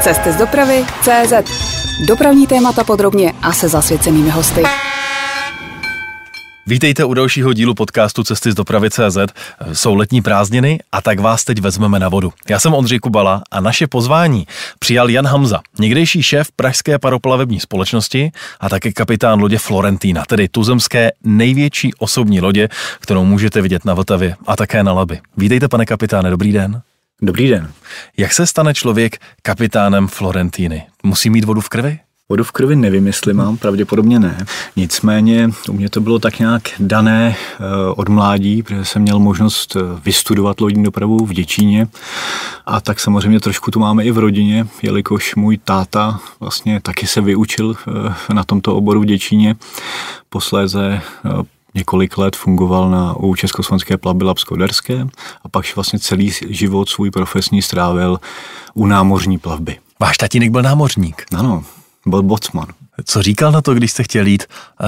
Cesty z dopravy CZ. Dopravní témata podrobně a se zasvěcenými hosty. Vítejte u dalšího dílu podcastu Cesty z dopravy CZ. Jsou letní prázdniny a tak vás teď vezmeme na vodu. Já jsem Ondřej Kubala a naše pozvání přijal Jan Hamza, někdejší šéf Pražské paroplavební společnosti a také kapitán lodě Florentína, tedy tuzemské největší osobní lodě, kterou můžete vidět na Vltavě a také na Labi. Vítejte, pane kapitáne, dobrý den. Dobrý den. Jak se stane člověk kapitánem Florentíny? Musí mít vodu v krvi? Vodu v krvi nevím, jestli mám, pravděpodobně ne. Nicméně u mě to bylo tak nějak dané eh, od mládí, protože jsem měl možnost eh, vystudovat lodní dopravu v Děčíně a tak samozřejmě trošku to máme i v rodině, jelikož můj táta vlastně taky se vyučil eh, na tomto oboru v Děčíně. Posléze několik let fungoval na u Československé plavby Lapsko-Derské a pak vlastně celý život svůj profesní strávil u námořní plavby. Váš tatínek byl námořník? Ano, byl bocman. Co říkal na to, když jste chtěl jít uh,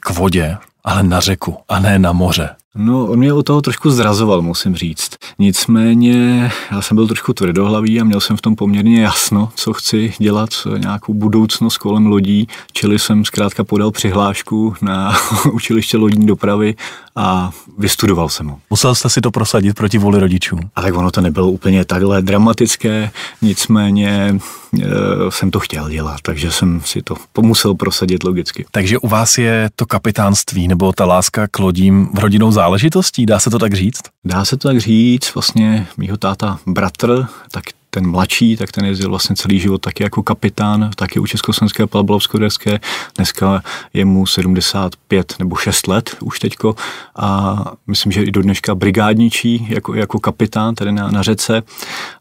k vodě, ale na řeku a ne na moře? No, on mě o toho trošku zrazoval, musím říct. Nicméně já jsem byl trošku tvrdohlavý a měl jsem v tom poměrně jasno, co chci dělat, nějakou budoucnost kolem lodí, čili jsem zkrátka podal přihlášku na učiliště lodní dopravy a vystudoval jsem ho. Musel jste si to prosadit proti vůli rodičů? A tak ono to nebylo úplně takhle dramatické, nicméně jsem to chtěl dělat, takže jsem si to musel prosadit logicky. Takže u vás je to kapitánství nebo ta láska k lodím v rodinou záležitostí, dá se to tak říct? Dá se to tak říct, vlastně mýho táta bratr, tak ten mladší, tak ten jezdil vlastně celý život taky jako kapitán, taky u Československé palblovsko derské Dneska je mu 75 nebo 6 let už teďko a myslím, že i do dneška brigádničí jako, jako kapitán tady na, na řece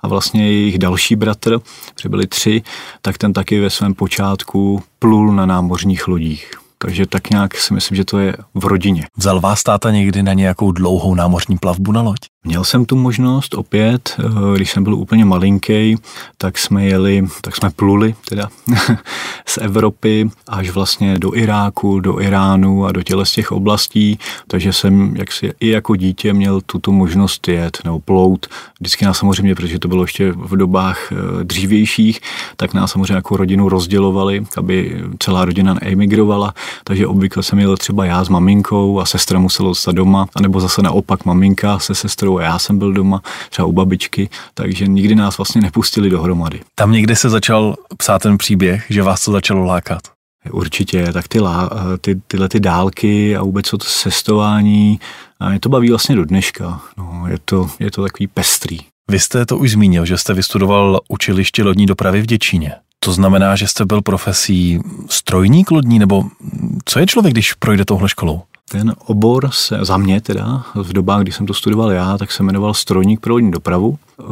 a vlastně jejich další bratr, že byli tři, tak ten taky ve svém počátku plul na námořních lodích. Takže tak nějak si myslím, že to je v rodině. Vzal vás táta někdy na nějakou dlouhou námořní plavbu na loď? Měl jsem tu možnost opět, eh, když jsem byl úplně malinký, tak jsme jeli, tak jsme pluli teda z Evropy až vlastně do Iráku, do Iránu a do těle z těch oblastí, takže jsem jaksi i jako dítě měl tuto možnost jet nebo plout. Vždycky nás samozřejmě, protože to bylo ještě v dobách eh, dřívějších, tak nás samozřejmě jako rodinu rozdělovali, aby celá rodina emigrovala, takže obvykle jsem jel třeba já s maminkou a sestra musela zůstat doma, anebo zase naopak maminka se sestrou a já jsem byl doma, třeba u babičky, takže nikdy nás vlastně nepustili dohromady. Tam někde se začal psát ten příběh, že vás to začalo lákat? Určitě, tak ty, lá, ty, tyhle ty dálky a vůbec to cestování, a mě to baví vlastně do dneška. No, je, to, je to takový pestrý. Vy jste to už zmínil, že jste vystudoval učiliště lodní dopravy v Děčíně. To znamená, že jste byl profesí strojník lodní, nebo co je člověk, když projde touhle školou? Ten obor se, za mě teda, v dobách, kdy jsem to studoval já, tak se jmenoval strojník pro lodní dopravu, eh,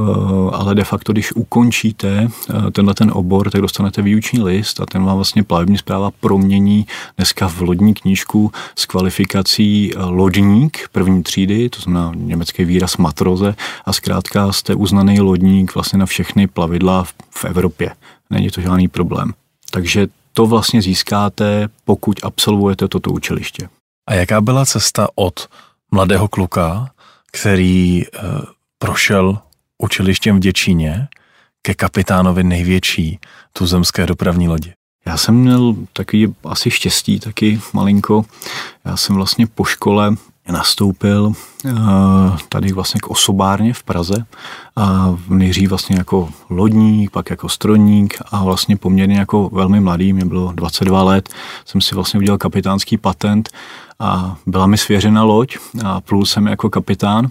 ale de facto, když ukončíte eh, tenhle ten obor, tak dostanete výuční list a ten vám vlastně plavební zpráva promění dneska v lodní knížku s kvalifikací eh, lodník první třídy, to znamená německý výraz matroze a zkrátka jste uznaný lodník vlastně na všechny plavidla v Evropě. Není to žádný problém. Takže to vlastně získáte, pokud absolvujete toto učiliště. A jaká byla cesta od mladého kluka, který e, prošel učilištěm v Děčíně, ke kapitánovi největší tuzemské dopravní lodi? Já jsem měl takový asi štěstí taky malinko. Já jsem vlastně po škole nastoupil eh, tady vlastně k osobárně v Praze. A nejdřív vlastně jako lodník, pak jako stroník a vlastně poměrně jako velmi mladý, mě bylo 22 let, jsem si vlastně udělal kapitánský patent a byla mi svěřena loď a plul jsem jako kapitán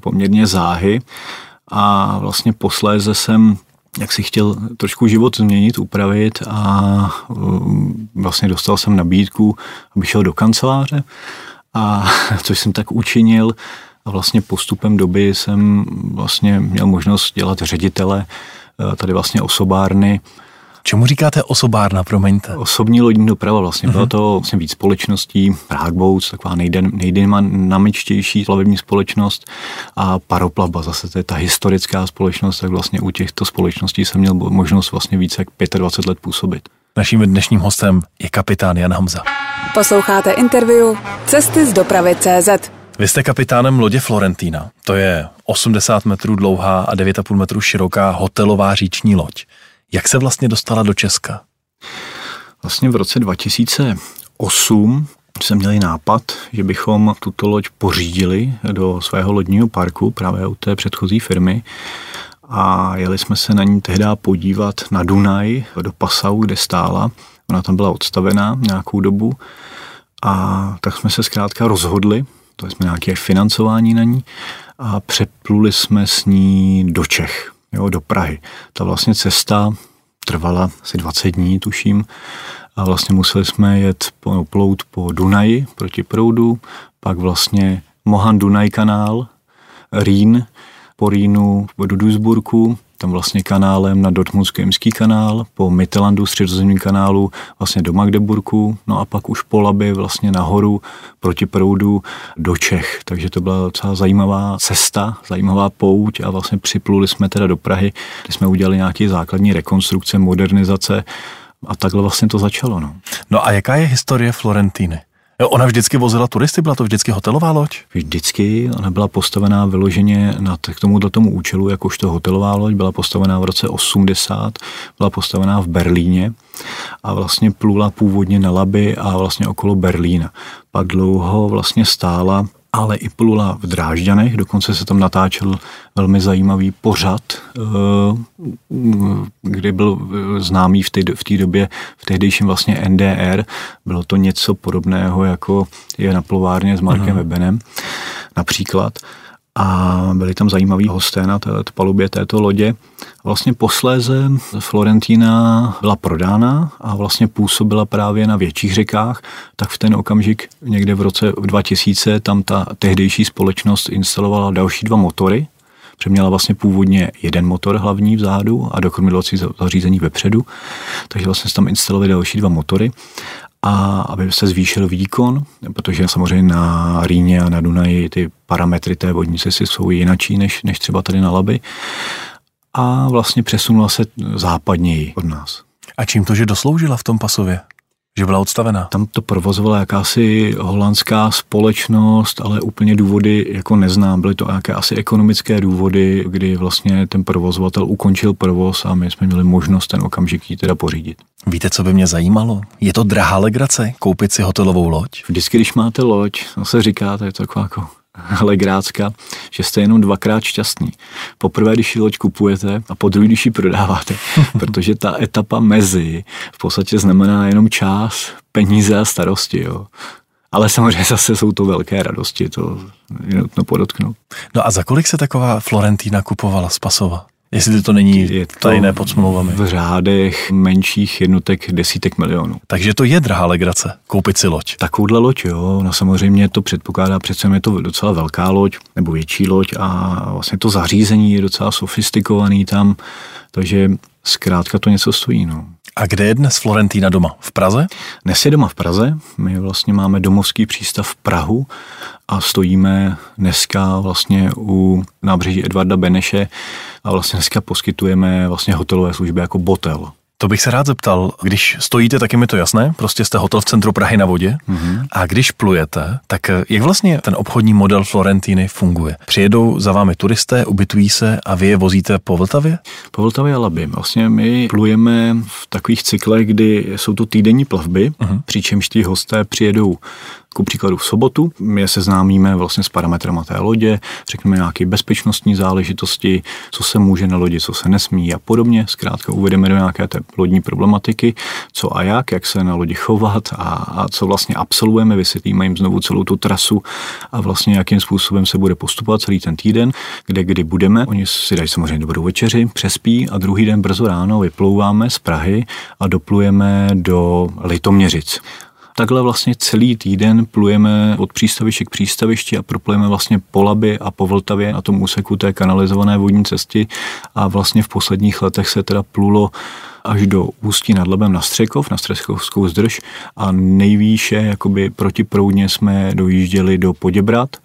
poměrně záhy. A vlastně posléze jsem jak si chtěl trošku život změnit, upravit a um, vlastně dostal jsem nabídku, aby šel do kanceláře, a což jsem tak učinil a vlastně postupem doby jsem vlastně měl možnost dělat ředitele eh, tady vlastně osobárny Čemu říkáte osobárna, promiňte? Osobní lodní doprava vlastně. Uh-huh. Bylo to vlastně víc společností. Prague Boats, taková nejdynamičtější plavební společnost a Paroplavba, zase to je ta historická společnost, tak vlastně u těchto společností jsem měl možnost vlastně více jak 25 let působit. Naším dnešním hostem je kapitán Jan Hamza. Posloucháte interview Cesty z dopravy CZ. Vy jste kapitánem lodě Florentína. To je 80 metrů dlouhá a 9,5 metrů široká hotelová říční loď. Jak se vlastně dostala do Česka? Vlastně v roce 2008 jsme měli nápad, že bychom tuto loď pořídili do svého lodního parku právě u té předchozí firmy a jeli jsme se na ní tehdy podívat na Dunaj do Pasau, kde stála. Ona tam byla odstavená nějakou dobu a tak jsme se zkrátka rozhodli, to jsme nějaké financování na ní a přepluli jsme s ní do Čech, jo, do Prahy. Ta vlastně cesta trvala asi 20 dní, tuším, a vlastně museli jsme jet po, plout po Dunaji proti proudu, pak vlastně Mohan Dunaj kanál, Rýn, po Rýnu do Duisburgu, tam vlastně kanálem na Dortmundský kanál, po Mittelandu, středozemním kanálu, vlastně do Magdeburku, no a pak už po Labi vlastně nahoru proti proudu do Čech. Takže to byla docela zajímavá cesta, zajímavá pouť a vlastně připluli jsme teda do Prahy, kde jsme udělali nějaké základní rekonstrukce, modernizace a takhle vlastně to začalo. No, no a jaká je historie Florentíny? Ona vždycky vozila turisty, byla to vždycky hotelová loď? Vždycky, ona byla postavená vyloženě na k tomuto tomu účelu, jakožto hotelová loď, byla postavená v roce 80, byla postavená v Berlíně a vlastně plula původně na Laby a vlastně okolo Berlína. Pak dlouho vlastně stála ale i plula v Drážďanech, dokonce se tam natáčel velmi zajímavý pořad, eh, kdy byl eh, známý v té, v té době, v tehdejším vlastně NDR, bylo to něco podobného, jako je na plovárně s Markem. Webenem například a byli tam zajímaví hosté na té palubě této lodě. Vlastně posléze Florentína byla prodána a vlastně působila právě na větších řekách, tak v ten okamžik někde v roce 2000 tam ta tehdejší společnost instalovala další dva motory, Přeměla vlastně původně jeden motor hlavní vzadu a dokrmilovací zařízení vepředu, takže vlastně se tam instalovali další dva motory a aby se zvýšil výkon, protože samozřejmě na Rýně a na Dunaji ty parametry té vodnice si jsou jinačí než, než třeba tady na Laby a vlastně přesunula se západněji od nás. A čím to, že dosloužila v tom pasově? že byla odstavená. Tam to provozovala jakási holandská společnost, ale úplně důvody jako neznám. Byly to nějaké asi ekonomické důvody, kdy vlastně ten provozovatel ukončil provoz a my jsme měli možnost ten okamžik ji teda pořídit. Víte, co by mě zajímalo? Je to drahá legrace koupit si hotelovou loď? Vždycky, když máte loď, to se říká, to je to jako Legrácka, že jste jenom dvakrát šťastný. Poprvé, když ji loď kupujete a po druhé, když ji prodáváte, protože ta etapa mezi v podstatě znamená jenom čas, peníze a starosti. Jo. Ale samozřejmě zase jsou to velké radosti, to je nutno podotknout. No a za kolik se taková Florentína kupovala z Pasova? Jestli to není je to tajné pod smlouvami. V řádech menších jednotek desítek milionů. Takže to je drahá legrace, koupit si loď. Takovouhle loď, jo. No samozřejmě to předpokládá, přece je to docela velká loď, nebo větší loď a vlastně to zařízení je docela sofistikovaný tam, takže zkrátka to něco stojí, no. A kde je dnes Florentína doma? V Praze? Dnes je doma v Praze. My vlastně máme domovský přístav v Prahu a stojíme dneska vlastně u nábřeží Edvarda Beneše a vlastně dneska poskytujeme vlastně hotelové služby jako botel. To bych se rád zeptal, když stojíte, tak je mi to jasné, prostě jste hotel v centru Prahy na vodě mm-hmm. a když plujete, tak jak vlastně ten obchodní model Florentiny funguje? Přijedou za vámi turisté, ubytují se a vy je vozíte po Vltavě? Po Vltavě a Labi. Vlastně my plujeme v takových cyklech, kdy jsou to týdenní plavby, mm-hmm. přičemž ti hosté přijedou ku příkladu v sobotu my je seznámíme vlastně s parametrama té lodě, řekneme nějaké bezpečnostní záležitosti, co se může na lodi, co se nesmí a podobně. Zkrátka uvedeme do nějaké té lodní problematiky, co a jak, jak se na lodi chovat a, a co vlastně absolvujeme, vysvětlíme jim znovu celou tu trasu a vlastně jakým způsobem se bude postupovat celý ten týden, kde kdy budeme. Oni si dají samozřejmě dobrou večeři, přespí a druhý den brzo ráno vyplouváme z Prahy a doplujeme do Litoměřic. Takhle vlastně celý týden plujeme od přístaviště k přístavišti a proplujeme vlastně po Labi a po Vltavě na tom úseku té kanalizované vodní cesty a vlastně v posledních letech se teda plulo až do Ústí nad Labem na Střekov, na Střekovskou zdrž a nejvýše jakoby protiproudně jsme dojížděli do Poděbrat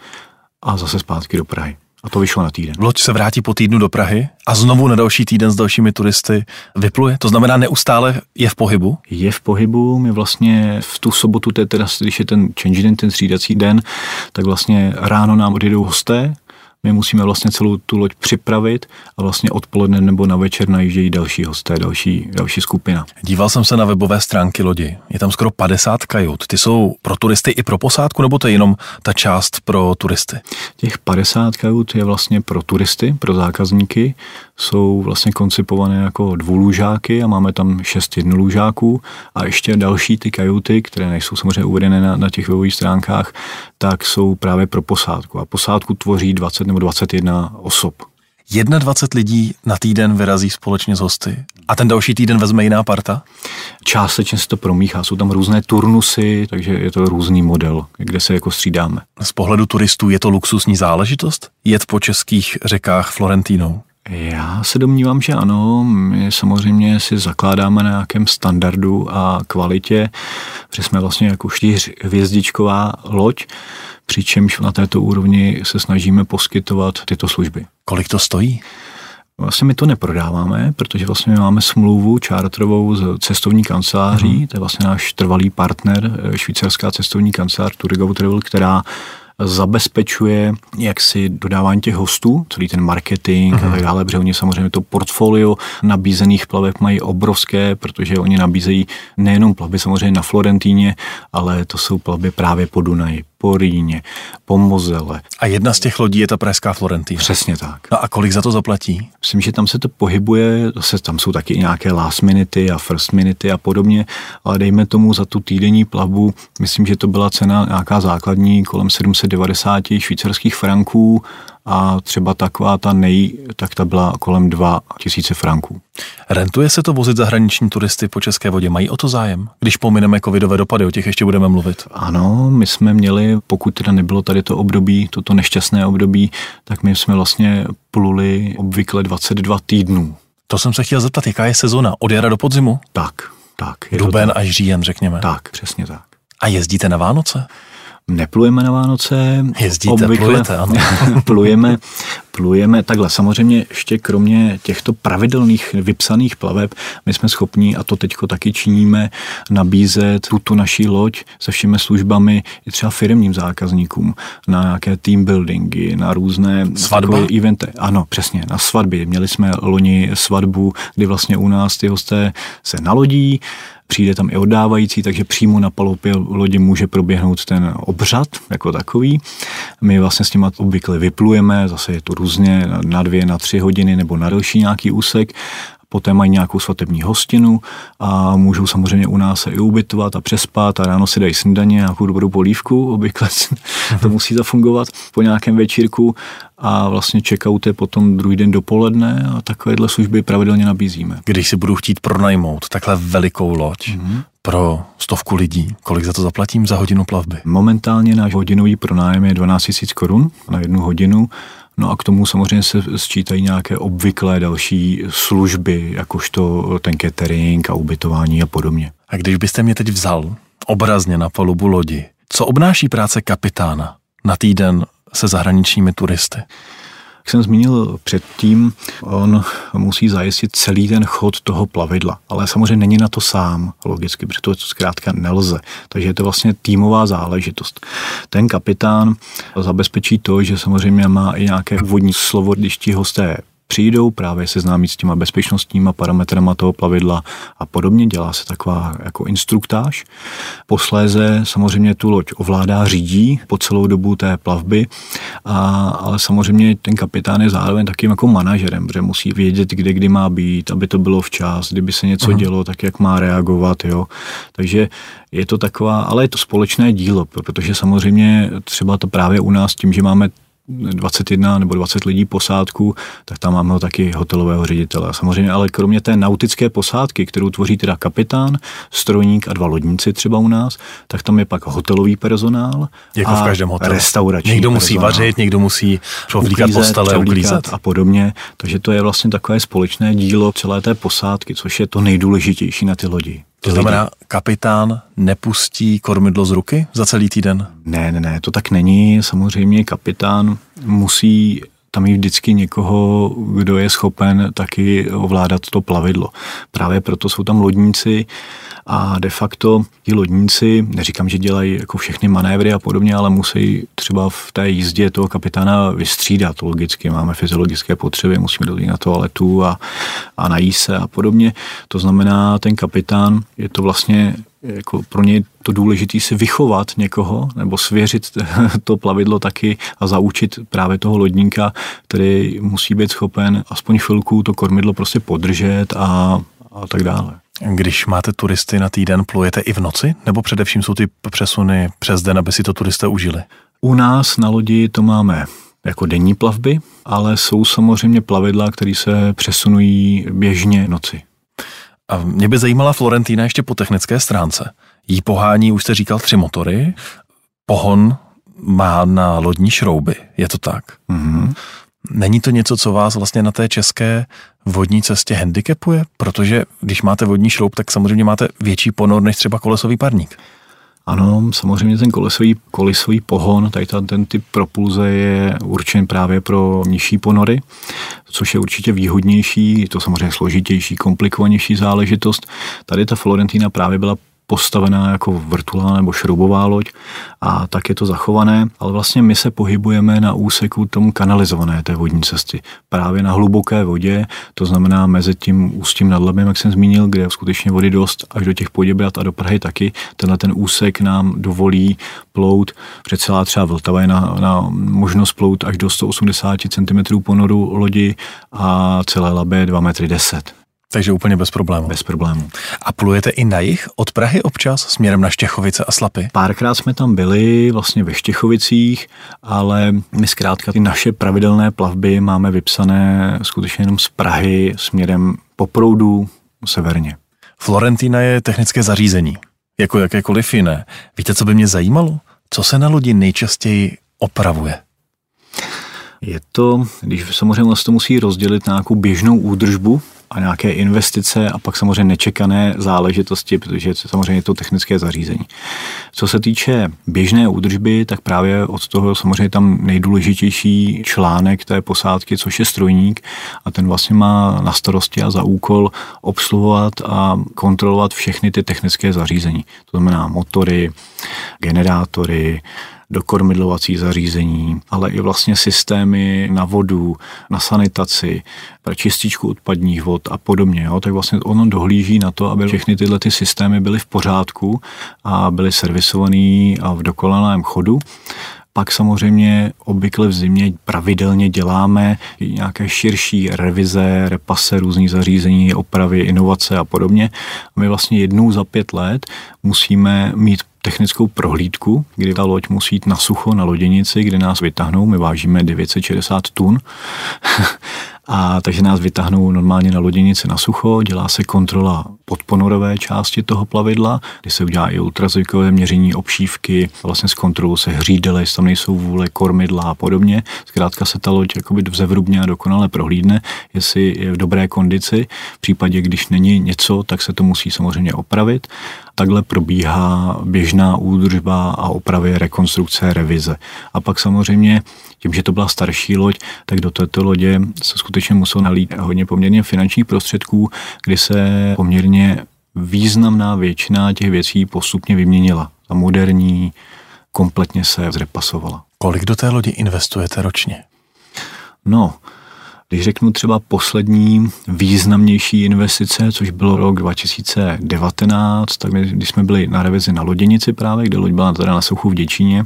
a zase zpátky do Prahy. A to vyšlo na týden. Loď se vrátí po týdnu do Prahy a znovu na další týden s dalšími turisty vypluje? To znamená neustále je v pohybu? Je v pohybu. My vlastně v tu sobotu, teda, když je ten change den, ten střídací den, tak vlastně ráno nám odjedou hosté, My musíme vlastně celou tu loď připravit a vlastně odpoledne nebo na večer najíždějí další hosté, další, další skupina. Díval jsem se na webové stránky lodi. Je tam skoro 50 kajut. Ty jsou pro turisty i pro posádku, nebo to je jenom ta část pro turisty? Těch 50 kajut je vlastně pro turisty, pro zákazníky. Jsou vlastně koncipované jako dvoulůžáky a máme tam šest jednolůžáků a ještě další ty kajuty, které nejsou samozřejmě uvedené na, na těch webových stránkách, tak jsou právě pro posádku. A posádku tvoří 20 nebo 21 osob. 21 lidí na týden vyrazí společně s hosty a ten další týden vezme jiná parta? Částečně se to promíchá, jsou tam různé turnusy, takže je to různý model, kde se jako střídáme. Z pohledu turistů je to luxusní záležitost? Jet po českých řekách Florentínou? Já se domnívám, že ano. My samozřejmě si zakládáme na nějakém standardu a kvalitě, že jsme vlastně jako čtyřhvězdičková loď, přičemž na této úrovni se snažíme poskytovat tyto služby. Kolik to stojí? Vlastně my to neprodáváme, protože vlastně my máme smlouvu čártrovou s cestovní kanceláří, uh-huh. to je vlastně náš trvalý partner, švýcarská cestovní kancelář Turigo Travel, která zabezpečuje jaksi dodávání těch hostů, celý ten marketing uh-huh. a tak dále, protože oni samozřejmě to portfolio nabízených plaveb mají obrovské, protože oni nabízejí nejenom plavby samozřejmě na Florentíně, ale to jsou plavby právě po Dunaji, po Rýně, po Mozele. A jedna z těch lodí je ta pražská Florentína. Přesně tak. No a kolik za to zaplatí? Myslím, že tam se to pohybuje, zase tam jsou taky nějaké last minuty a first minuty a podobně, ale dejme tomu za tu týdenní plavbu, myslím, že to byla cena nějaká základní kolem 790 švýcarských franků a třeba taková ta nej, tak ta byla kolem 2000 franků. Rentuje se to vozit zahraniční turisty po České vodě? Mají o to zájem? Když pomineme covidové dopady, o těch ještě budeme mluvit. Ano, my jsme měli, pokud teda nebylo tady to období, toto nešťastné období, tak my jsme vlastně pluli obvykle 22 týdnů. To jsem se chtěl zeptat, jaká je sezona? Od jara do podzimu? Tak, tak. Duben až říjen, řekněme. Tak, přesně tak. A jezdíte na Vánoce? Neplujeme na Vánoce. Jezdíte, obvykle, plujete, ano. plujeme, plujeme takhle. Samozřejmě ještě kromě těchto pravidelných vypsaných plaveb, my jsme schopni, a to teďko taky činíme, nabízet tuto naší loď se všemi službami i třeba firmním zákazníkům na nějaké team buildingy, na různé Svatba? eventy. Ano, přesně, na svatby. Měli jsme loni svatbu, kdy vlastně u nás ty hosté se nalodí, přijde tam i oddávající, takže přímo na palubě lodi může proběhnout ten obřad jako takový. My vlastně s tím obvykle vyplujeme, zase je to různě na dvě, na tři hodiny nebo na delší nějaký úsek poté mají nějakou svatební hostinu a můžou samozřejmě u nás se i ubytovat a přespat a ráno si dají snídaně, nějakou dobrou polívku, obvykle to musí zafungovat po nějakém večírku a vlastně checkouty potom druhý den dopoledne a takovéhle služby pravidelně nabízíme. Když si budu chtít pronajmout takhle velikou loď, mm-hmm pro stovku lidí. Kolik za to zaplatím za hodinu plavby? Momentálně náš hodinový pronájem je 12 000 korun na jednu hodinu No a k tomu samozřejmě se sčítají nějaké obvyklé další služby, jakožto ten catering a ubytování a podobně. A když byste mě teď vzal obrazně na palubu lodi, co obnáší práce kapitána na týden se zahraničními turisty? Jak jsem zmínil předtím, on musí zajistit celý ten chod toho plavidla. Ale samozřejmě není na to sám, logicky, protože to zkrátka nelze. Takže je to vlastně týmová záležitost. Ten kapitán zabezpečí to, že samozřejmě má i nějaké úvodní slovo, když ti hosté přijdou právě seznámit s těma bezpečnostníma parametrama toho plavidla a podobně. Dělá se taková jako instruktáž. Posléze samozřejmě tu loď ovládá, řídí po celou dobu té plavby, a, ale samozřejmě ten kapitán je zároveň takým jako manažerem, protože musí vědět, kde kdy má být, aby to bylo včas, kdyby se něco uh-huh. dělo, tak jak má reagovat. Jo. Takže je to taková, ale je to společné dílo, protože samozřejmě třeba to právě u nás tím, že máme 21 nebo 20 lidí posádku, tak tam máme taky hotelového ředitele. Samozřejmě, ale kromě té nautické posádky, kterou tvoří teda kapitán, strojník a dva lodníci třeba u nás, tak tam je pak hotelový personál. Jako a v každém hotelu. Restaurační Někdo musí personál. vařit, někdo musí přovlíkat postele, uklízet. A podobně. Takže to je vlastně takové společné dílo celé té posádky, což je to nejdůležitější na ty lodi. To znamená, kapitán nepustí kormidlo z ruky za celý týden? Ne, ne, ne, to tak není. Samozřejmě kapitán musí tam je vždycky někoho, kdo je schopen taky ovládat to plavidlo. Právě proto jsou tam lodníci a de facto ti lodníci, neříkám, že dělají jako všechny manévry a podobně, ale musí třeba v té jízdě toho kapitána vystřídat logicky. Máme fyziologické potřeby, musíme dojít na toaletu a, a najíst se a podobně. To znamená, ten kapitán je to vlastně jako pro něj to důležité si vychovat někoho nebo svěřit to plavidlo taky a zaučit právě toho lodníka, který musí být schopen aspoň chvilku to kormidlo prostě podržet a, a tak dále. Když máte turisty na týden, plujete i v noci? Nebo především jsou ty přesuny přes den, aby si to turisté užili? U nás na lodi to máme jako denní plavby, ale jsou samozřejmě plavidla, které se přesunují běžně noci. A mě by zajímala Florentína ještě po technické stránce. Jí pohání, už jste říkal, tři motory. Pohon má na lodní šrouby, je to tak? Mm-hmm. Není to něco, co vás vlastně na té české vodní cestě handicapuje? Protože když máte vodní šroub, tak samozřejmě máte větší ponor než třeba kolesový parník. Ano, samozřejmě ten kolesový, kolesový pohon, tady ten typ propulze je určen právě pro nižší ponory, což je určitě výhodnější, je to samozřejmě složitější, komplikovanější záležitost. Tady ta Florentina právě byla postavená jako vrtulá nebo šroubová loď a tak je to zachované, ale vlastně my se pohybujeme na úseku tomu kanalizované té vodní cesty. Právě na hluboké vodě, to znamená mezi tím ústím nad Labem, jak jsem zmínil, kde je skutečně vody dost až do těch Poděbrat a do Prahy taky. Tenhle ten úsek nám dovolí plout, protože celá třeba Vltava je na, na možnost plout až do 180 cm ponoru lodi a celé Labe je 2 metry 10 takže úplně bez problémů. Bez problémů. A plujete i na jich od Prahy občas směrem na Štěchovice a Slapy? Párkrát jsme tam byli vlastně ve Štěchovicích, ale my zkrátka ty naše pravidelné plavby máme vypsané skutečně jenom z Prahy směrem po proudu severně. Florentina je technické zařízení, jako jakékoliv jiné. Víte, co by mě zajímalo? Co se na lodi nejčastěji opravuje? Je to, když samozřejmě to musí rozdělit na nějakou běžnou údržbu, a nějaké investice a pak samozřejmě nečekané záležitosti, protože je samozřejmě to technické zařízení. Co se týče běžné údržby, tak právě od toho samozřejmě tam nejdůležitější článek té posádky, což je strojník a ten vlastně má na starosti a za úkol obsluhovat a kontrolovat všechny ty technické zařízení. To znamená motory, generátory, dokormidlovací zařízení, ale i vlastně systémy na vodu, na sanitaci, čističku odpadních vod a podobně. Jo? Tak vlastně ono dohlíží na to, aby všechny tyhle ty systémy byly v pořádku a byly servisovaný a v dokonalém chodu. Pak samozřejmě obvykle v zimě pravidelně děláme nějaké širší revize, repase různých zařízení, opravy, inovace a podobně. My vlastně jednou za pět let musíme mít technickou prohlídku, kdy ta loď musí jít na sucho na loděnici, kde nás vytáhnou. My vážíme 960 tun A takže nás vytáhnou normálně na loděnici na sucho, dělá se kontrola podponorové části toho plavidla, kdy se udělá i ultrazvukové měření obšívky, vlastně z kontrolu se hřídele, jestli tam nejsou vůle, kormidla a podobně. Zkrátka se ta loď jakoby vzevrubně a dokonale prohlídne, jestli je v dobré kondici. V případě, když není něco, tak se to musí samozřejmě opravit. Takhle probíhá běžná údržba a opravy, rekonstrukce, revize. A pak samozřejmě tím, že to byla starší loď, tak do této lodě se skutečně musel nalít hodně poměrně finančních prostředků, kdy se poměrně významná většina těch věcí postupně vyměnila. A moderní kompletně se zrepasovala. Kolik do té lodi investujete ročně? No, když řeknu třeba poslední významnější investice, což bylo rok 2019, tak my, když jsme byli na revizi na loděnici právě, kde loď byla teda na suchu v Děčíně,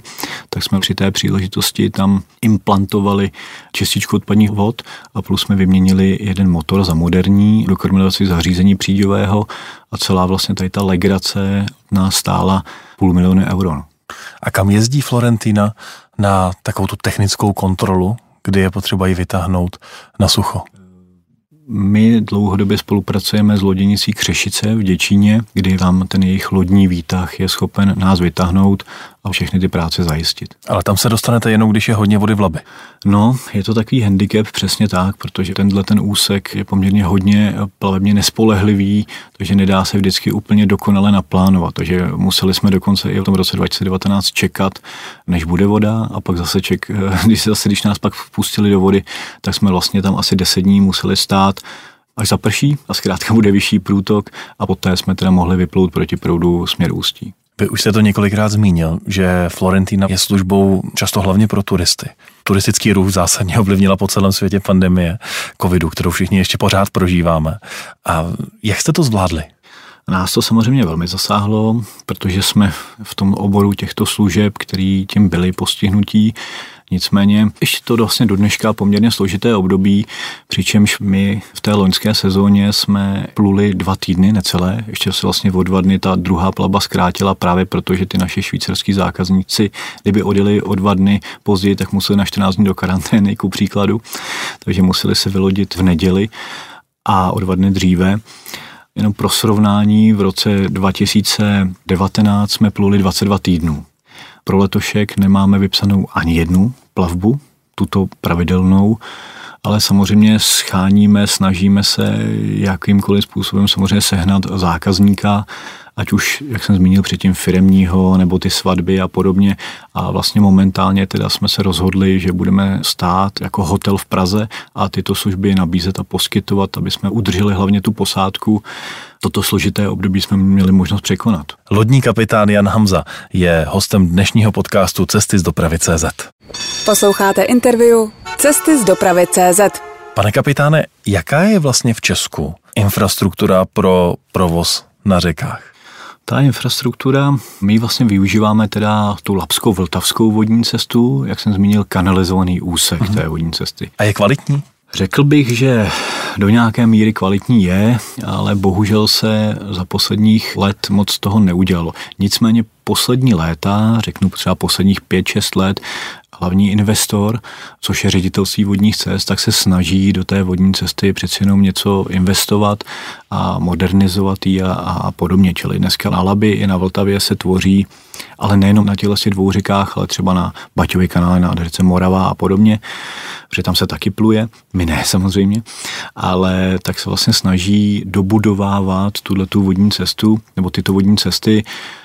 tak jsme při té příležitosti tam implantovali čističku odpadních vod a plus jsme vyměnili jeden motor za moderní dokrmilovací zařízení příďového a celá vlastně tady ta legrace nás stála půl milionu euro. A kam jezdí Florentina na takovou tu technickou kontrolu kdy je potřeba ji vytáhnout na sucho? My dlouhodobě spolupracujeme s loděnicí Křešice v Děčíně, kdy tam ten jejich lodní výtah je schopen nás vytáhnout a všechny ty práce zajistit. Ale tam se dostanete jenom, když je hodně vody v labi. No, je to takový handicap přesně tak, protože tenhle ten úsek je poměrně hodně plavebně nespolehlivý, takže nedá se vždycky úplně dokonale naplánovat. Takže museli jsme dokonce i v tom roce 2019 čekat, než bude voda a pak zase ček, když, zase, když nás pak pustili do vody, tak jsme vlastně tam asi 10 dní museli stát až zaprší a zkrátka bude vyšší průtok a poté jsme teda mohli vyplout proti proudu směr Ústí. Vy už jste to několikrát zmínil, že Florentina je službou často hlavně pro turisty. Turistický ruch zásadně ovlivnila po celém světě pandemie covidu, kterou všichni ještě pořád prožíváme. A jak jste to zvládli? Nás to samozřejmě velmi zasáhlo, protože jsme v tom oboru těchto služeb, který tím byli postihnutí, Nicméně ještě to vlastně do dneška poměrně složité období, přičemž my v té loňské sezóně jsme pluli dva týdny necelé, ještě se vlastně o dva dny ta druhá plaba zkrátila právě proto, že ty naši švýcarský zákazníci, kdyby odjeli o dva dny později, tak museli na 14 dní do karantény, ku příkladu, takže museli se vylodit v neděli a o dva dny dříve. Jenom pro srovnání, v roce 2019 jsme pluli 22 týdnů. Pro letošek nemáme vypsanou ani jednu plavbu, tuto pravidelnou, ale samozřejmě scháníme, snažíme se jakýmkoliv způsobem samozřejmě sehnat zákazníka, ať už, jak jsem zmínil předtím, firemního, nebo ty svatby a podobně. A vlastně momentálně teda jsme se rozhodli, že budeme stát jako hotel v Praze a tyto služby nabízet a poskytovat, aby jsme udrželi hlavně tu posádku. Toto složité období jsme měli možnost překonat. Lodní kapitán Jan Hamza je hostem dnešního podcastu Cesty z dopravy CZ. Posloucháte interview Cesty z dopravy CZ. Pane kapitáne, jaká je vlastně v Česku infrastruktura pro provoz na řekách? Ta infrastruktura, my vlastně využíváme teda tu Lapskou Vltavskou vodní cestu, jak jsem zmínil, kanalizovaný úsek uh-huh. té vodní cesty. A je kvalitní? Řekl bych, že do nějaké míry kvalitní je, ale bohužel se za posledních let moc toho neudělalo. Nicméně poslední léta, řeknu třeba posledních 5-6 let, hlavní investor, což je ředitelství vodních cest, tak se snaží do té vodní cesty přeci jenom něco investovat a modernizovat ji a, a podobně. Čili dneska na Labi i na Vltavě se tvoří, ale nejenom na těchto dvou řekách, ale třeba na Baťově kanále, na řece Morava a podobně, protože tam se taky pluje, my ne samozřejmě, ale tak se vlastně snaží dobudovávat tuhle tu vodní cestu, nebo tyto vodní cesty,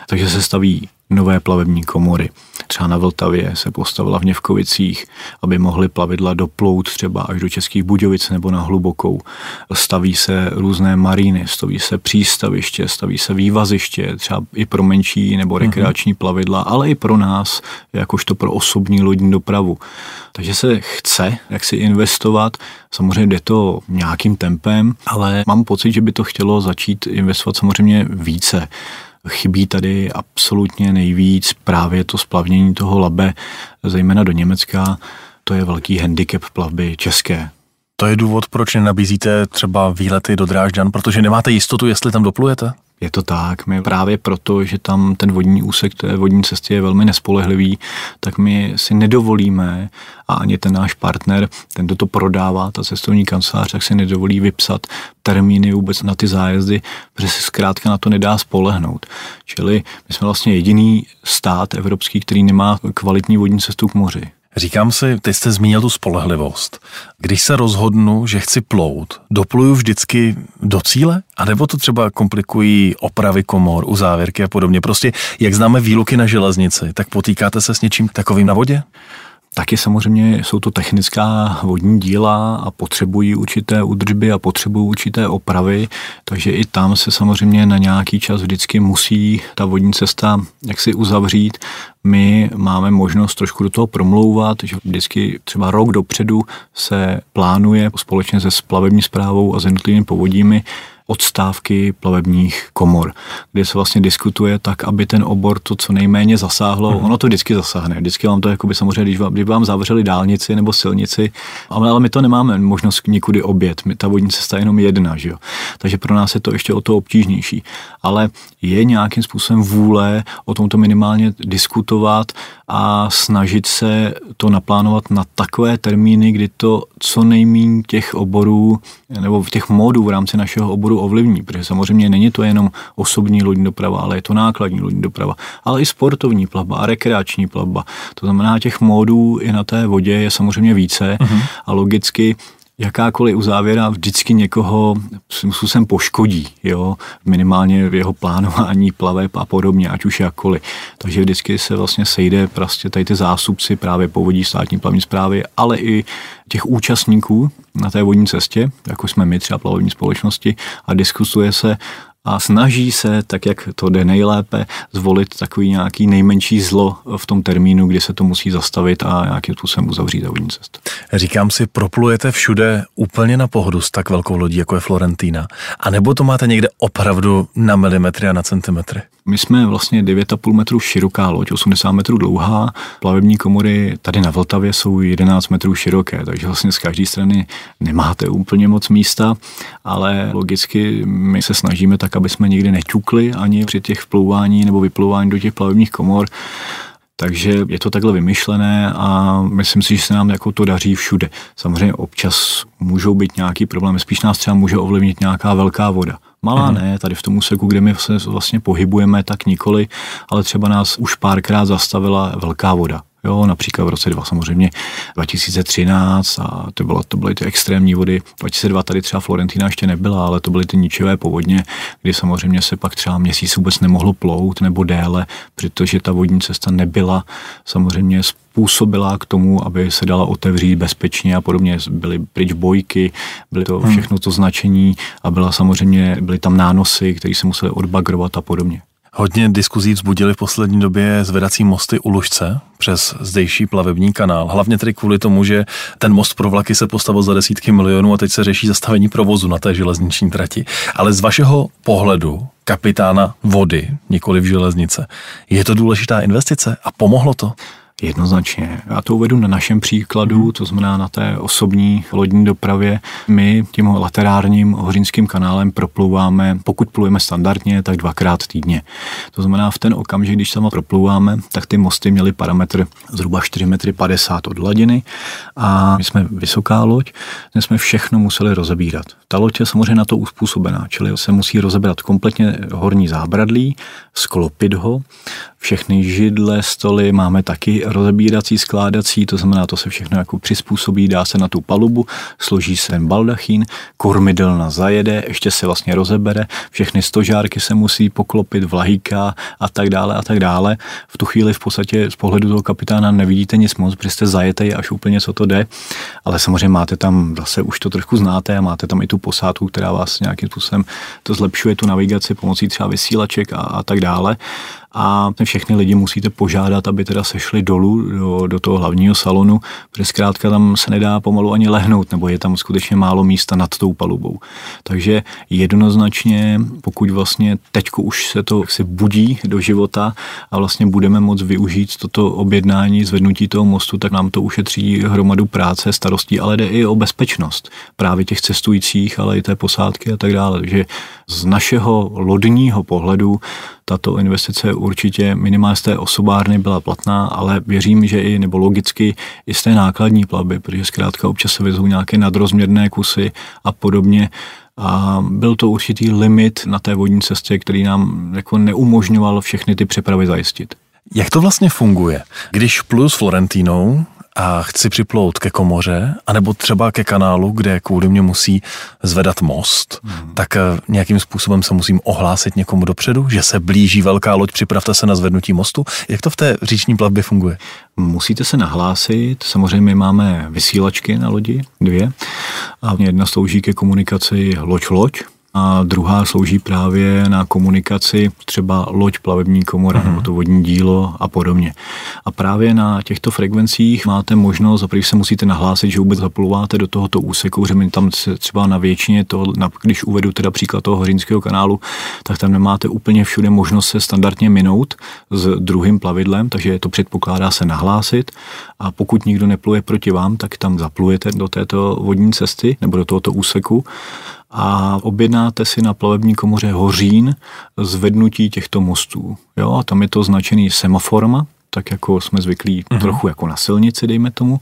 takže se staví nové plavební komory. Třeba na Vltavě se postavila v Něvkovicích, aby mohly plavidla doplout třeba až do Českých Budějovic nebo na Hlubokou. Staví se různé maríny, staví se přístaviště, staví se vývaziště, třeba i pro menší nebo mhm. rekreační plavidla, ale i pro nás, jakožto pro osobní lodní dopravu. Takže se chce jak si investovat, samozřejmě jde to nějakým tempem, ale mám pocit, že by to chtělo začít investovat samozřejmě více. Chybí tady absolutně nejvíc právě to splavnění toho labe, zejména do Německa. To je velký handicap plavby české. To je důvod, proč nenabízíte třeba výlety do Drážďan, protože nemáte jistotu, jestli tam doplujete? Je to tak. My právě proto, že tam ten vodní úsek té vodní cesty je velmi nespolehlivý, tak my si nedovolíme a ani ten náš partner, ten, to prodává, ta cestovní kancelář, tak si nedovolí vypsat termíny vůbec na ty zájezdy, protože se zkrátka na to nedá spolehnout. Čili my jsme vlastně jediný stát evropský, který nemá kvalitní vodní cestu k moři. Říkám si, ty jste zmínil tu spolehlivost. Když se rozhodnu, že chci plout, dopluju vždycky do cíle? A nebo to třeba komplikují opravy komor, u závěrky a podobně? Prostě, jak známe výluky na železnici, tak potýkáte se s něčím takovým na vodě? Taky samozřejmě jsou to technická vodní díla a potřebují určité udržby a potřebují určité opravy, takže i tam se samozřejmě na nějaký čas vždycky musí ta vodní cesta jaksi uzavřít. My máme možnost trošku do toho promlouvat, že vždycky třeba rok dopředu se plánuje společně se splavební zprávou a s jednotlivými povodími odstávky plavebních komor, kde se vlastně diskutuje tak, aby ten obor to co nejméně zasáhlo. Hmm. Ono to vždycky zasáhne. Vždycky vám to, jakoby samozřejmě, když vám, když vám zavřeli dálnici nebo silnici, ale, ale my to nemáme možnost nikudy obět. My, ta vodní cesta je jenom jedna, že jo? Takže pro nás je to ještě o to obtížnější. Ale je nějakým způsobem vůle o tomto minimálně diskutovat a snažit se to naplánovat na takové termíny, kdy to co nejméně těch oborů nebo v těch módů v rámci našeho oboru ovlivní, protože samozřejmě není to jenom osobní lodní doprava, ale je to nákladní lodní doprava, ale i sportovní plavba a rekreační plavba. To znamená, těch módů i na té vodě je samozřejmě více uh-huh. a logicky jakákoliv uzávěra vždycky někoho způsobem poškodí, jo? minimálně v jeho plánování plaveb a podobně, ať už jakkoliv. Takže vždycky se vlastně sejde prostě tady ty zásupci právě povodí státní plavní zprávy, ale i těch účastníků na té vodní cestě, jako jsme my třeba plavební společnosti, a diskusuje se a snaží se, tak jak to jde nejlépe, zvolit takový nějaký nejmenší zlo v tom termínu, kdy se to musí zastavit a nějakým způsobem uzavřít ta vodní cestu. Říkám si, proplujete všude úplně na pohodu s tak velkou lodí, jako je Florentína, a nebo to máte někde opravdu na milimetry a na centimetry? My jsme vlastně 9,5 metrů široká loď, 80 metrů dlouhá. Plavební komory tady na Vltavě jsou 11 metrů široké, takže vlastně z každé strany nemáte úplně moc místa, ale logicky my se snažíme tak, aby jsme nikdy neťukli ani při těch vplouvání nebo vyplouvání do těch plavebních komor. Takže je to takhle vymyšlené a myslím si, že se nám jako to daří všude. Samozřejmě občas můžou být nějaký problémy, spíš nás třeba může ovlivnit nějaká velká voda. Malá mm. ne, tady v tom úseku, kde my se vlastně pohybujeme, tak nikoli, ale třeba nás už párkrát zastavila velká voda. Jo, například v roce 2 samozřejmě 2013 a to, bylo, to byly ty extrémní vody. 2002 tady třeba Florentina ještě nebyla, ale to byly ty ničivé povodně, kdy samozřejmě se pak třeba měsíc vůbec nemohlo plout nebo déle, protože ta vodní cesta nebyla samozřejmě způsobila k tomu, aby se dala otevřít bezpečně a podobně. Byly pryč bojky, byly to hmm. všechno to značení a byla samozřejmě, byly tam nánosy, které se musely odbagrovat a podobně. Hodně diskuzí vzbudili v poslední době zvedací mosty u Lužce přes zdejší plavební kanál. Hlavně tedy kvůli tomu, že ten most pro vlaky se postavil za desítky milionů a teď se řeší zastavení provozu na té železniční trati. Ale z vašeho pohledu kapitána vody, nikoli v železnice, je to důležitá investice a pomohlo to? Jednoznačně. Já to uvedu na našem příkladu, to znamená na té osobní lodní dopravě. My tím laterárním hořínským kanálem proplouváme, pokud plujeme standardně, tak dvakrát týdně. To znamená, v ten okamžik, když tam proplouváme, tak ty mosty měly parametr zhruba 4 metry 50 od hladiny a my jsme vysoká loď, my jsme všechno museli rozebírat. Ta loď je samozřejmě na to uspůsobená, čili se musí rozebrat kompletně horní zábradlí, sklopit ho, všechny židle, stoly, máme taky rozebírací, skládací, to znamená, to se všechno jako přizpůsobí, dá se na tu palubu, složí se ten baldachín, kormidelna zajede, ještě se vlastně rozebere, všechny stožárky se musí poklopit, vlahýka a tak dále a tak dále. V tu chvíli v podstatě z pohledu toho kapitána nevidíte nic moc, protože jste zajetej až úplně co to jde, ale samozřejmě máte tam, zase už to trošku znáte a máte tam i tu posádku, která vás nějakým způsobem to zlepšuje tu navigaci pomocí třeba vysílaček a, a tak dále a všechny lidi musíte požádat, aby teda sešli dolů do, do toho hlavního salonu, protože zkrátka tam se nedá pomalu ani lehnout, nebo je tam skutečně málo místa nad tou palubou. Takže jednoznačně, pokud vlastně teďko už se to si budí do života a vlastně budeme moct využít toto objednání, zvednutí toho mostu, tak nám to ušetří hromadu práce, starostí, ale jde i o bezpečnost právě těch cestujících, ale i té posádky a tak dále. Takže z našeho lodního pohledu tato investice určitě minimálně z té osobárny byla platná, ale věřím, že i, nebo logicky, i z té nákladní plavby, protože zkrátka občas se vezou nějaké nadrozměrné kusy a podobně. A byl to určitý limit na té vodní cestě, který nám jako neumožňoval všechny ty přepravy zajistit. Jak to vlastně funguje? Když pluju s Florentínou, a chci připlout ke komoře, anebo třeba ke kanálu, kde kvůli mě musí zvedat most, hmm. tak eh, nějakým způsobem se musím ohlásit někomu dopředu, že se blíží velká loď, připravte se na zvednutí mostu. Jak to v té říční plavbě funguje? Musíte se nahlásit, samozřejmě máme vysílačky na lodi, dvě, a jedna slouží ke komunikaci loď-loď, a druhá slouží právě na komunikaci třeba loď, plavební komora mm-hmm. nebo to vodní dílo a podobně. A právě na těchto frekvencích máte možnost, za se musíte nahlásit, že vůbec zapluváte do tohoto úseku, že my tam se třeba na většině, toho, na, když uvedu teda příklad toho hořínského kanálu, tak tam nemáte úplně všude možnost se standardně minout s druhým plavidlem, takže to předpokládá se nahlásit a pokud nikdo nepluje proti vám, tak tam zaplujete do této vodní cesty nebo do tohoto úseku a objednáte si na plavební komoře Hořín zvednutí těchto mostů. Jo, a tam je to značený semaforma, tak jako jsme zvyklí uh-huh. trochu jako na silnici, dejme tomu,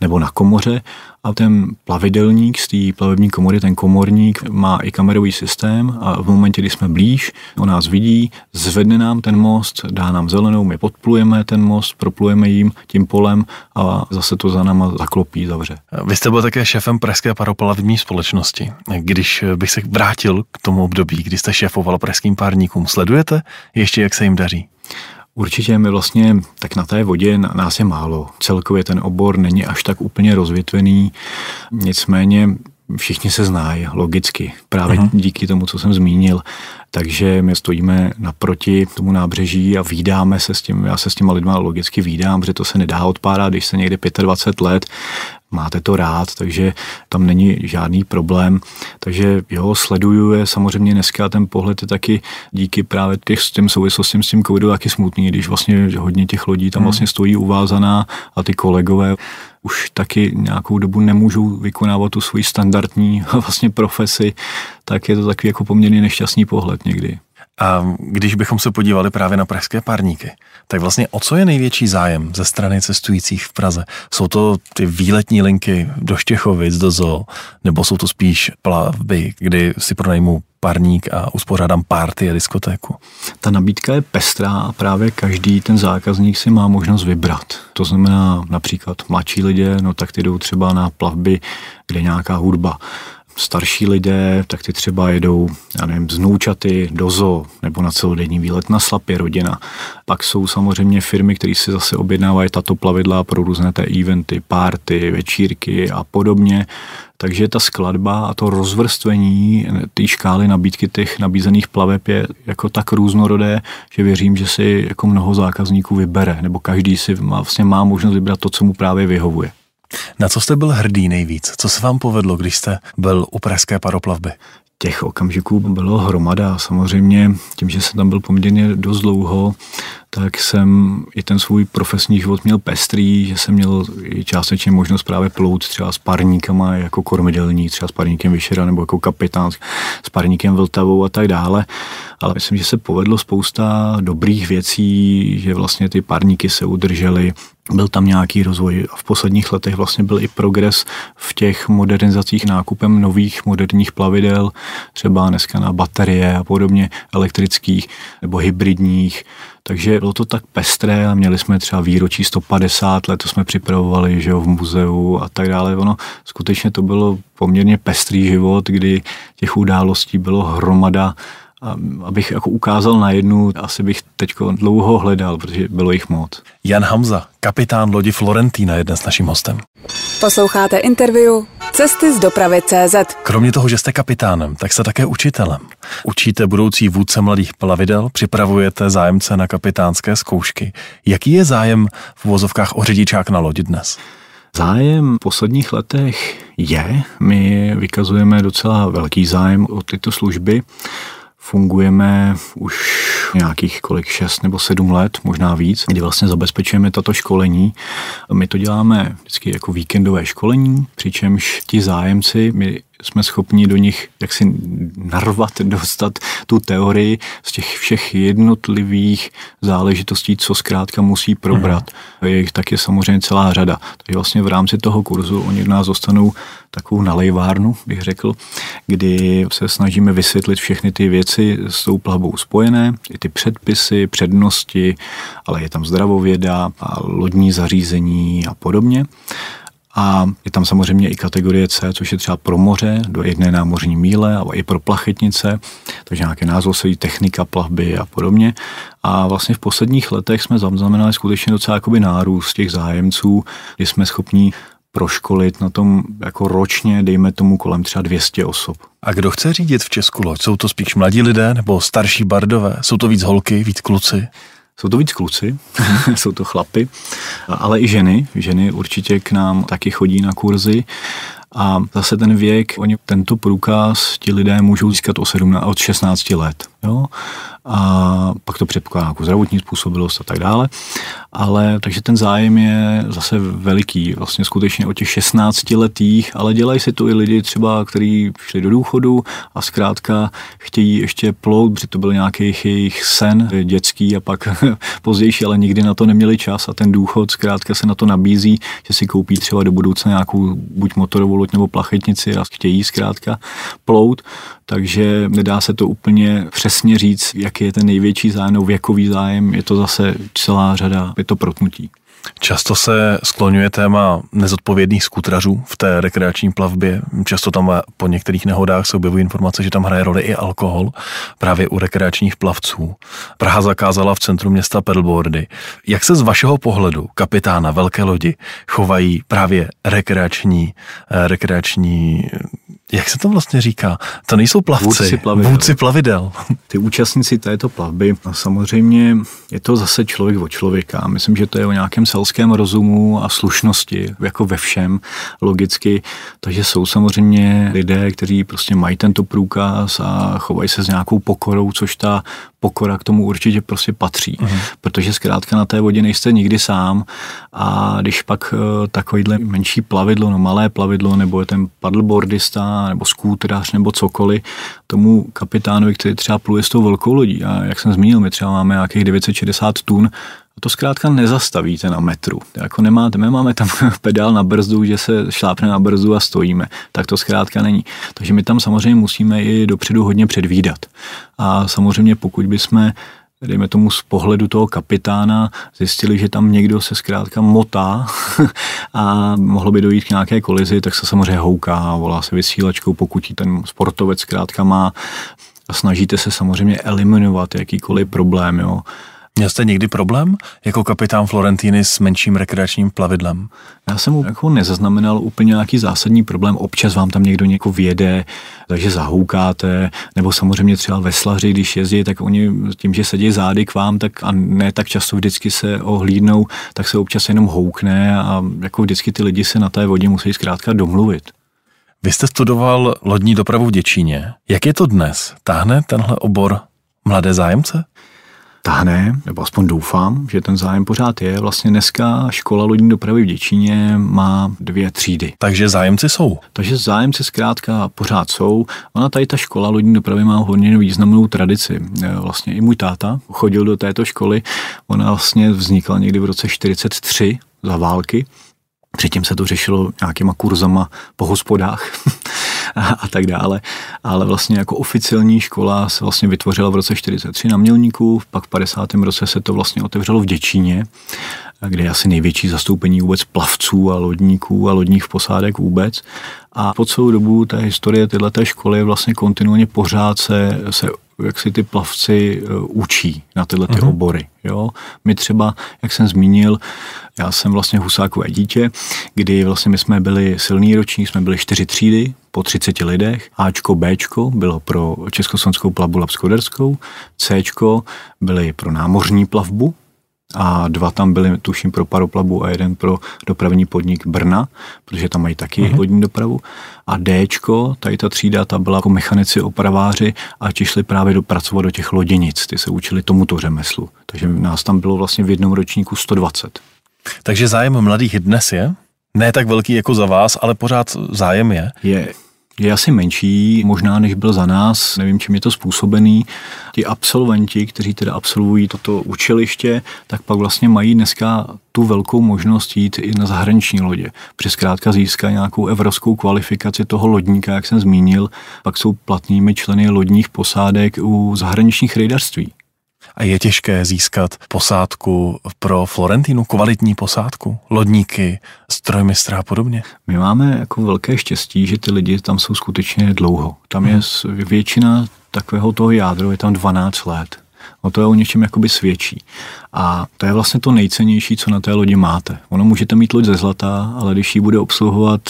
nebo na komoře a ten plavidelník z té plavební komory, ten komorník, má i kamerový systém a v momentě, kdy jsme blíž, on nás vidí, zvedne nám ten most, dá nám zelenou, my podplujeme ten most, proplujeme jim tím polem a zase to za náma zaklopí, zavře. Vy jste byl také šéfem Pražské paroplavební společnosti. Když bych se vrátil k tomu období, kdy jste šéfoval pražským párníkům, sledujete ještě, jak se jim daří? Určitě my vlastně tak na té vodě nás je málo. Celkově ten obor není až tak úplně rozvětvený, nicméně všichni se znají logicky, právě uh-huh. díky tomu, co jsem zmínil. Takže my stojíme naproti tomu nábřeží a výdáme se s tím, já se s těma lidma logicky výdám, protože to se nedá odpárat, když se někde 25 let máte to rád, takže tam není žádný problém. Takže jo, sleduju je samozřejmě dneska ten pohled je taky díky právě těch, s tím souvislostím s tím covidu taky smutný, když vlastně hodně těch lodí tam hmm. vlastně stojí uvázaná a ty kolegové už taky nějakou dobu nemůžou vykonávat tu svoji standardní vlastně profesi, tak je to takový jako poměrně nešťastný pohled někdy. A když bychom se podívali právě na pražské párníky, tak vlastně o co je největší zájem ze strany cestujících v Praze? Jsou to ty výletní linky do Štěchovic, do Zoo, nebo jsou to spíš plavby, kdy si pronajmu parník a uspořádám párty a diskotéku? Ta nabídka je pestrá a právě každý ten zákazník si má možnost vybrat. To znamená například mladší lidé, no tak ty jdou třeba na plavby, kde nějaká hudba starší lidé, tak ty třeba jedou, já nevím, z Noučaty do Zo nebo na celodenní výlet na Slapě rodina. Pak jsou samozřejmě firmy, které si zase objednávají tato plavidla pro různé té eventy, párty, večírky a podobně. Takže ta skladba a to rozvrstvení té škály nabídky těch nabízených plaveb je jako tak různorodé, že věřím, že si jako mnoho zákazníků vybere, nebo každý si má, vlastně má možnost vybrat to, co mu právě vyhovuje. Na co jste byl hrdý nejvíc? Co se vám povedlo, když jste byl u pražské paroplavby? Těch okamžiků bylo hromada. Samozřejmě tím, že jsem tam byl poměrně dost dlouho, tak jsem i ten svůj profesní život měl pestrý, že jsem měl i částečně možnost právě plout třeba s parníkama jako kormidelní, třeba s parníkem Vyšera nebo jako kapitán s parníkem Vltavou a tak dále. Ale myslím, že se povedlo spousta dobrých věcí, že vlastně ty parníky se udržely, byl tam nějaký rozvoj. A v posledních letech vlastně byl i progres v těch modernizacích nákupem nových moderních plavidel, třeba dneska na baterie a podobně elektrických nebo hybridních, takže bylo to tak pestré a měli jsme třeba výročí 150 let, to jsme připravovali že jo, v muzeu a tak dále. Ono skutečně to bylo poměrně pestrý život, kdy těch událostí bylo hromada abych jako ukázal na jednu, asi bych teď dlouho hledal, protože bylo jich moc. Jan Hamza, kapitán lodi Florentína, je dnes naším hostem. Posloucháte interview Cesty z dopravy CZ. Kromě toho, že jste kapitánem, tak jste také učitelem. Učíte budoucí vůdce mladých plavidel, připravujete zájemce na kapitánské zkoušky. Jaký je zájem v vozovkách o řidičák na lodi dnes? Zájem v posledních letech je, my vykazujeme docela velký zájem o tyto služby fungujeme už nějakých kolik, 6 nebo 7 let, možná víc, kdy vlastně zabezpečujeme tato školení. My to děláme vždycky jako víkendové školení, přičemž ti zájemci, my jsme schopni do nich jaksi narvat, dostat tu teorii z těch všech jednotlivých záležitostí, co zkrátka musí probrat. Mm. Je jich taky samozřejmě celá řada. Takže vlastně v rámci toho kurzu oni od nás dostanou takovou nalejvárnu, bych řekl, kdy se snažíme vysvětlit všechny ty věci s tou plavbou spojené, i ty předpisy, přednosti, ale je tam zdravověda a lodní zařízení a podobně. A je tam samozřejmě i kategorie C, což je třeba pro moře, do jedné námořní míle, ale i pro plachetnice, takže nějaké názvosový technika plavby a podobně. A vlastně v posledních letech jsme zaznamenali skutečně docela jakoby nárůst těch zájemců, kdy jsme schopni proškolit na tom jako ročně, dejme tomu kolem třeba 200 osob. A kdo chce řídit v Česku loď? Jsou to spíš mladí lidé nebo starší bardové? Jsou to víc holky, víc kluci? Jsou to víc kluci, jsou to chlapy, ale i ženy. Ženy určitě k nám taky chodí na kurzy. A zase ten věk, oni tento průkaz ti lidé můžou získat o 17, od 16 let. Jo? A pak to předpokládá jako zdravotní způsobilost a tak dále. Ale takže ten zájem je zase veliký, vlastně skutečně o těch 16 letých, ale dělají si to i lidi třeba, kteří šli do důchodu a zkrátka chtějí ještě plout, protože to byl nějaký jejich sen dětský a pak pozdější, ale nikdy na to neměli čas a ten důchod zkrátka se na to nabízí, že si koupí třeba do budoucna nějakou buď motorovou loď nebo plachetnici a chtějí zkrátka plout, takže nedá se to úplně přesně říct, jaký je ten největší zájem, věkový zájem, je to zase celá řada, je to protnutí. Často se skloňuje téma nezodpovědných skutrařů v té rekreační plavbě. Často tam po některých nehodách se objevují informace, že tam hraje roli i alkohol právě u rekreačních plavců. Praha zakázala v centru města pedalboardy. Jak se z vašeho pohledu kapitána velké lodi chovají právě rekreační, eh, rekreační jak se to vlastně říká? To nejsou plavci, vůdci plavidel. Vůdci plavidel. Ty účastníci této plavby, a samozřejmě je to zase člověk od člověka. Myslím, že to je o nějakém selském rozumu a slušnosti, jako ve všem, logicky. Takže jsou samozřejmě lidé, kteří prostě mají tento průkaz a chovají se s nějakou pokorou, což ta pokora k tomu určitě prostě patří, uh-huh. protože zkrátka na té vodě nejste nikdy sám a když pak uh, takovýhle menší plavidlo, no malé plavidlo, nebo je ten paddleboardista, nebo skútrař, nebo cokoliv, tomu kapitánovi, který třeba pluje s tou velkou lodí a jak jsem zmínil, my třeba máme nějakých 960 tun, to zkrátka nezastavíte na metru. Jako nemáte, my máme tam pedál na brzdu, že se šlápne na brzdu a stojíme. Tak to zkrátka není. Takže my tam samozřejmě musíme i dopředu hodně předvídat. A samozřejmě pokud bychom dejme tomu z pohledu toho kapitána, zjistili, že tam někdo se zkrátka motá a mohlo by dojít k nějaké kolizi, tak se samozřejmě houká, volá se vysílačkou, pokud ten sportovec zkrátka má a snažíte se samozřejmě eliminovat jakýkoliv problém, jo. Měl jste někdy problém jako kapitán Florentiny s menším rekreačním plavidlem? Já jsem jako nezaznamenal úplně nějaký zásadní problém. Občas vám tam někdo něko věde, takže zahoukáte, nebo samozřejmě třeba veslaři, když jezdí, tak oni tím, že sedí zády k vám, tak a ne tak často vždycky se ohlídnou, tak se občas jenom houkne a jako vždycky ty lidi se na té vodě musí zkrátka domluvit. Vy jste studoval lodní dopravu v Děčíně. Jak je to dnes? Táhne tenhle obor mladé zájemce? Tahne, nebo aspoň doufám, že ten zájem pořád je. Vlastně dneska škola lodní dopravy v Děčíně má dvě třídy. Takže zájemci jsou? Takže zájemci zkrátka pořád jsou. Ona tady ta škola lodní dopravy má hodně významnou tradici. Vlastně i můj táta chodil do této školy. Ona vlastně vznikla někdy v roce 43 za války. Předtím se to řešilo nějakýma kurzama po hospodách a, a tak dále. Ale vlastně jako oficiální škola se vlastně vytvořila v roce 43 na Mělníku, pak v 50. roce se to vlastně otevřelo v Děčíně, kde je asi největší zastoupení vůbec plavců a lodníků a lodních posádek vůbec. A po celou dobu té historie tyhle školy vlastně kontinuálně pořád se, se jak si ty plavci e, učí na tyhle ty uh-huh. obory. Jo? My třeba, jak jsem zmínil, já jsem vlastně husákové dítě, kdy vlastně my jsme byli silný ročník, jsme byli čtyři třídy po 30 lidech. Ačko, Bčko bylo pro Československou plavbu Lapskoderskou, Cčko byly pro námořní plavbu, a dva tam byly, tuším, pro paroplavu a jeden pro dopravní podnik Brna, protože tam mají taky uh-huh. lodní dopravu. A Dčko, tady ta třída, ta byla jako mechanici, opraváři a ti šli právě dopracovat do těch loděnic, ty se učili tomuto řemeslu. Takže nás tam bylo vlastně v jednom ročníku 120. Takže zájem mladých dnes je? Ne tak velký jako za vás, ale pořád zájem je? Je, je asi menší, možná než byl za nás, nevím, čím je to způsobený. Ti absolventi, kteří teda absolvují toto učiliště, tak pak vlastně mají dneska tu velkou možnost jít i na zahraniční lodě. Přes zkrátka získat nějakou evropskou kvalifikaci toho lodníka, jak jsem zmínil, pak jsou platnými členy lodních posádek u zahraničních rejdarství a je těžké získat posádku pro Florentinu, kvalitní posádku, lodníky, strojmistra a podobně. My máme jako velké štěstí, že ty lidi tam jsou skutečně dlouho. Tam je hmm. většina takového toho jádru je tam 12 let. No to je o něčem jakoby svědčí. A to je vlastně to nejcennější, co na té lodi máte. Ono můžete mít loď ze zlata, ale když ji bude obsluhovat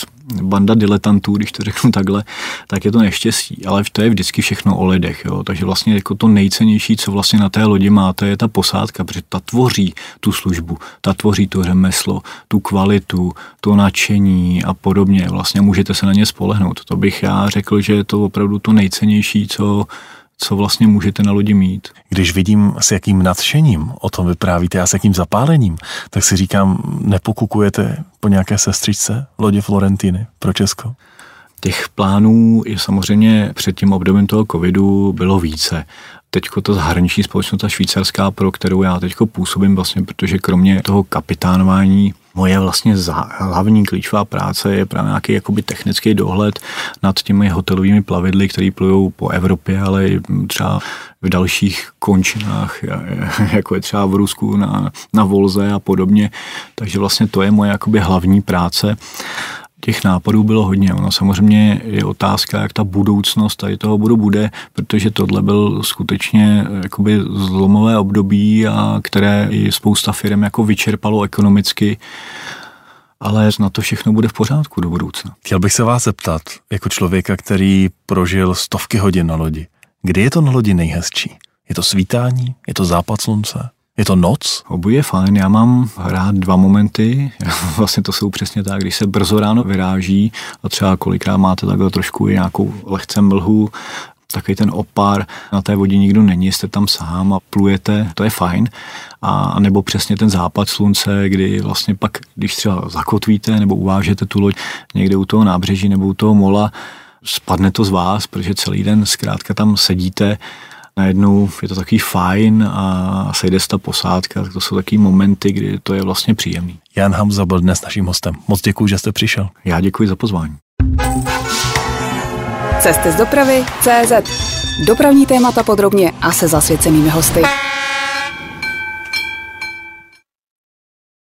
banda diletantů, když to řeknu takhle, tak je to neštěstí. Ale to je vždycky všechno o lidech. Jo? Takže vlastně jako to nejcennější, co vlastně na té lodi máte, je ta posádka, protože ta tvoří tu službu, ta tvoří to řemeslo, tu kvalitu, to nadšení a podobně. Vlastně můžete se na ně spolehnout. To bych já řekl, že je to opravdu to nejcennější, co co vlastně můžete na lodi mít. Když vidím, s jakým nadšením o tom vyprávíte a s jakým zapálením, tak si říkám, nepokukujete po nějaké sestřičce lodě Florentiny pro Česko? Těch plánů je samozřejmě před tím obdobím toho covidu bylo více. Teďko ta zahraniční společnost, ta švýcarská, pro kterou já teďko působím vlastně, protože kromě toho kapitánování moje vlastně hlavní klíčová práce je právě nějaký jakoby technický dohled nad těmi hotelovými plavidly, které plují po Evropě, ale i třeba v dalších končinách, jako je třeba v Rusku na, na Volze a podobně. Takže vlastně to je moje jakoby hlavní práce těch nápadů bylo hodně. Ono samozřejmě je otázka, jak ta budoucnost tady toho budu bude, protože tohle byl skutečně jakoby zlomové období, a které i spousta firm jako vyčerpalo ekonomicky ale na to všechno bude v pořádku do budoucna. Chtěl bych se vás zeptat, jako člověka, který prožil stovky hodin na lodi, kdy je to na lodi nejhezčí? Je to svítání? Je to západ slunce? Je to noc? Obojí je fajn. Já mám rád dva momenty. vlastně to jsou přesně tak, když se brzo ráno vyráží a třeba kolikrát máte takhle trošku nějakou lehce mlhu, takový ten opár, na té vodě nikdo není, jste tam sám a plujete, to je fajn. A nebo přesně ten západ slunce, kdy vlastně pak, když třeba zakotvíte nebo uvážete tu loď někde u toho nábřeží nebo u toho mola, spadne to z vás, protože celý den zkrátka tam sedíte najednou je to takový fajn a sejde se ta posádka, to jsou taky momenty, kdy to je vlastně příjemný. Jan Hamza byl dnes naším hostem. Moc děkuji, že jste přišel. Já děkuji za pozvání. Cesty z dopravy CZ. Dopravní témata podrobně a se zasvěcenými hosty.